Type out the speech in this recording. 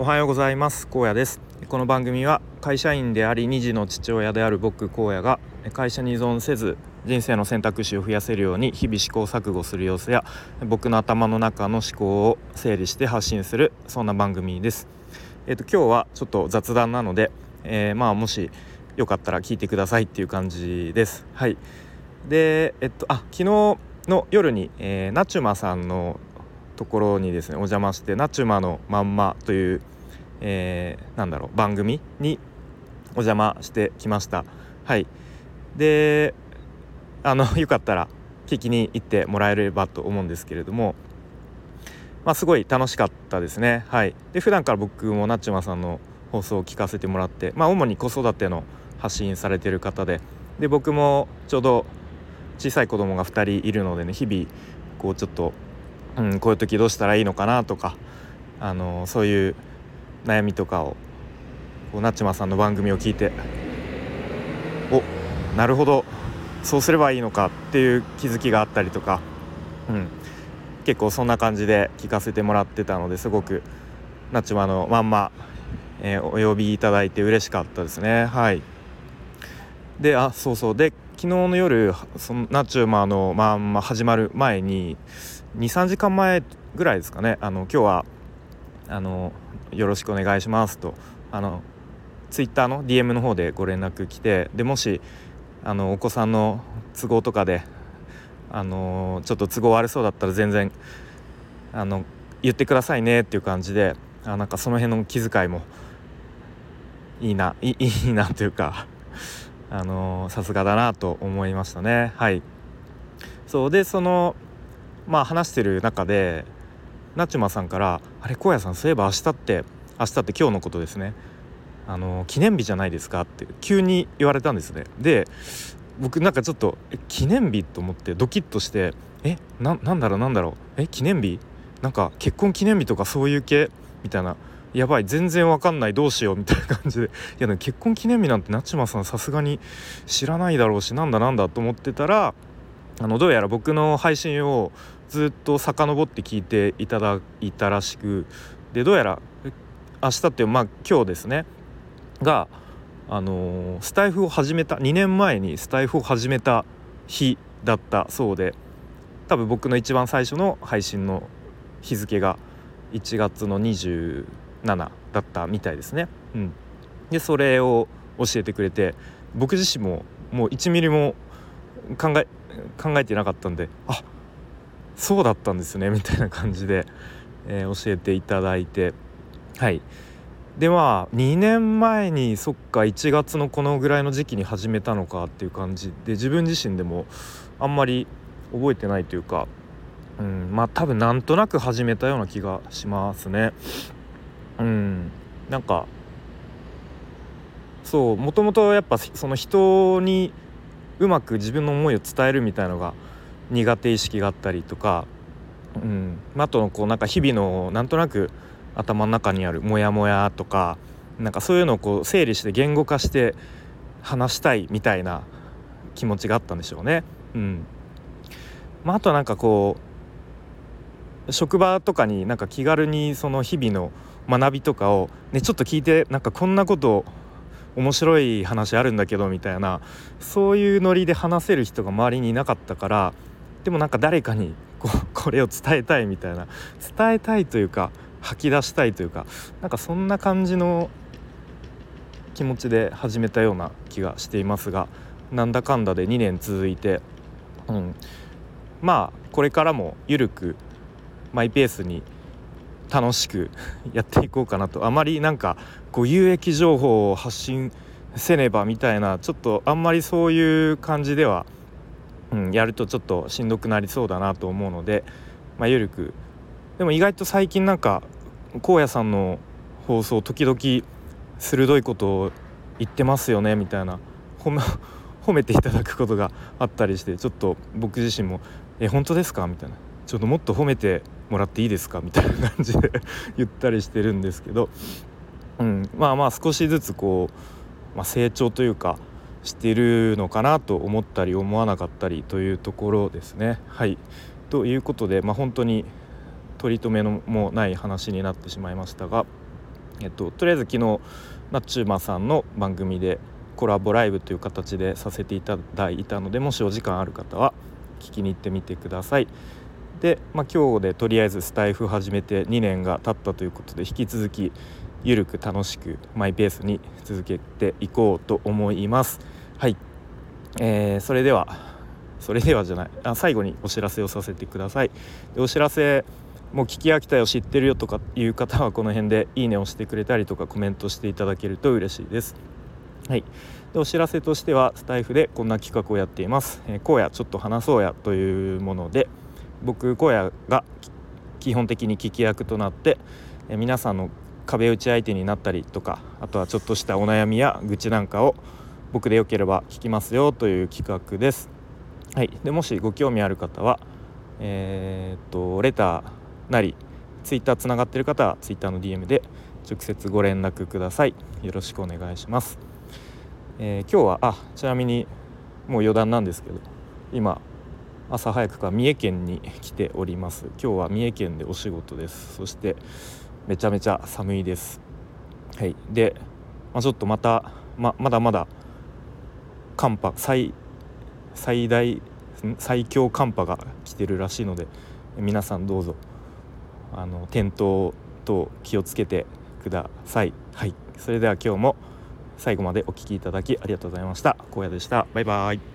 おはようございます。高野です。この番組は会社員であり2児の父親である僕荒野が会社に依存せず人生の選択肢を増やせるように日々試行錯誤する様子や僕の頭の中の思考を整理して発信するそんな番組です。えっ、と今日はちょっと雑談なので、えー、まあもしよかったら聞いてくださいっていう感じです。はい。でえっとあ昨日の夜に、えー、ナチュマさんのところにですねお邪魔して「ナチュマのまんま」という、えー、なんだろう番組にお邪魔してきました。はい。であの よかったら聞きに行ってもらえればと思うんですけれどもまあすごい楽しかったですね。はい。で普段から僕もナチュマさんの放送を聞かせてもらってまあ主に子育ての発信されてる方でで僕もちょうど小さい子供が2人いるのでね日々こうちょっとうん、こういう時どうしたらいいのかなとかあのそういう悩みとかをこうなっちまさんの番組を聞いておなるほどそうすればいいのかっていう気づきがあったりとか、うん、結構そんな感じで聞かせてもらってたのですごくなっちまのまんま、えー、お呼びいただいて嬉しかったですね。はい。であそうそう。で昨日の夜そのナチュマのまんまあ始まる前に23時間前ぐらいですかね。あの今日はあのよろしくお願いしますとあのツイッターの DM の方でご連絡来てでもしあのお子さんの都合とかであのちょっと都合悪そうだったら全然あの言ってくださいねっていう感じであなんかその辺の気遣いもいいないいいなというか。あのさすがだなと思いましたね。はい。そうでそのまあ話してる中でナチュマさんから「あれ荒野さんそういえば明日って明日って今日のことですね。あの記念日じゃないですか」って急に言われたんですね。で僕なんかちょっと記念日と思ってドキッとして「えななんだろうなんだろうえ記念日？なんか結婚記念日とかそういう系?」みたいな「やばい全然わかんないどうしよう」みたいな感じで。いやでも結婚記念日なんてナチュマさんさすがに知らないだろうしなんだなんだと思ってたらあのどうやら僕の配信をずっと遡って聞いていただいたらしくでどうやら明日っていうまあ今日ですねがあのー、スタイフを始めた2年前にスタイフを始めた日だったそうで多分僕の一番最初の配信の日付が1月のだったみたいですね。うん、でそれを教えてくれて僕自身ももう1ミリも考え考えてなかったんであそうだったんですねみたいな感じで、えー、教えていただいてはいでまあ2年前にそっか1月のこのぐらいの時期に始めたのかっていう感じで自分自身でもあんまり覚えてないというか、うん、まあ多分なんとなく始めたような気がしますね。うん、なんかそうもともとやっぱその人にうまく自分の思いを伝えるみたいのが苦手意識があったりとか、うん、あとこうなんか日々のなんとなく頭の中にあるモヤモヤとかなんかそういうのをこう整理して言語化して話したいみたいな気持ちがあったんでしょうね。うん。まあ、あとはなんかこう職場とかになんか気軽にその日々の学びとかを、ね、ちょっと聞いてなんかこんなこと面白い話あるんだけどみたいなそういうノリで話せる人が周りにいなかったからでもなんか誰かにここれを伝えたいみたいな伝えたいというか吐き出したいというかなんかそんな感じの気持ちで始めたような気がしていますがなんだかんだで2年続いて、うん、まあこれからも緩くマイペースに楽しくやっていこうかなとあまりなんかこう有益情報を発信せねばみたいなちょっとあんまりそういう感じではうん、やるとちょっとしんどくなりそうだなと思うので、まあ、ゆるく。でも意外と最近なんか荒野さんの放送時々鋭いことを言ってますよねみたいな。褒め 褒めていただくことがあったりしてちょっと僕自身も「え本当ですか?」みたいな「ちょっともっと褒めてもらっていいですか?」みたいな感じで言ったりしてるんですけど、うん、まあまあ少しずつこう、まあ、成長というかしてるのかなと思ったり思わなかったりというところですね。はいということで、まあ、本当に取り留めのもない話になってしまいましたが、えっと、とりあえず昨日ナッチューマさんの番組でコラボライブという形でさせていただいたのでもしお時間ある方は聞きに行ってみてください。で、まあ、今日でとりあえずスタイフ始めて2年が経ったということで引き続きゆるく楽しくマイペースに続けていこうと思います。はい、えー、それではそれではじゃないあ最後にお知らせをさせてください。でお知らせもう聞き飽きたよ知ってるよとかいう方はこの辺でいいねをしてくれたりとかコメントしていただけると嬉しいです。はい、でお知らせとしてはスタイフでこんな企画をやっています。えー、荒野ちょっと話そうやというもので僕荒野が基本的に聞き役となって、え、皆さんの壁打ち相手になったりとかあとはちょっとしたお悩みや愚痴なんかを僕でよければ聞きますよという企画です。はい、でもしご興味ある方は、えー、っとレターなりツイッターつながってる方はツイッターの DM で直接ご連絡ください。よろしくお願いします。えー、今日はあちなみにもう余談なんですけど今朝早くから三重県に来ております。今日は三重県でお仕事です。そしてめちゃめちゃ寒いです。はい。で、まあ、ちょっとまたままだまだ寒波最最大最強寒波が来てるらしいので皆さんどうぞあの転倒等気をつけてください。はい。それでは今日も最後までお聴きいただきありがとうございました。荒野でした。バイバイ。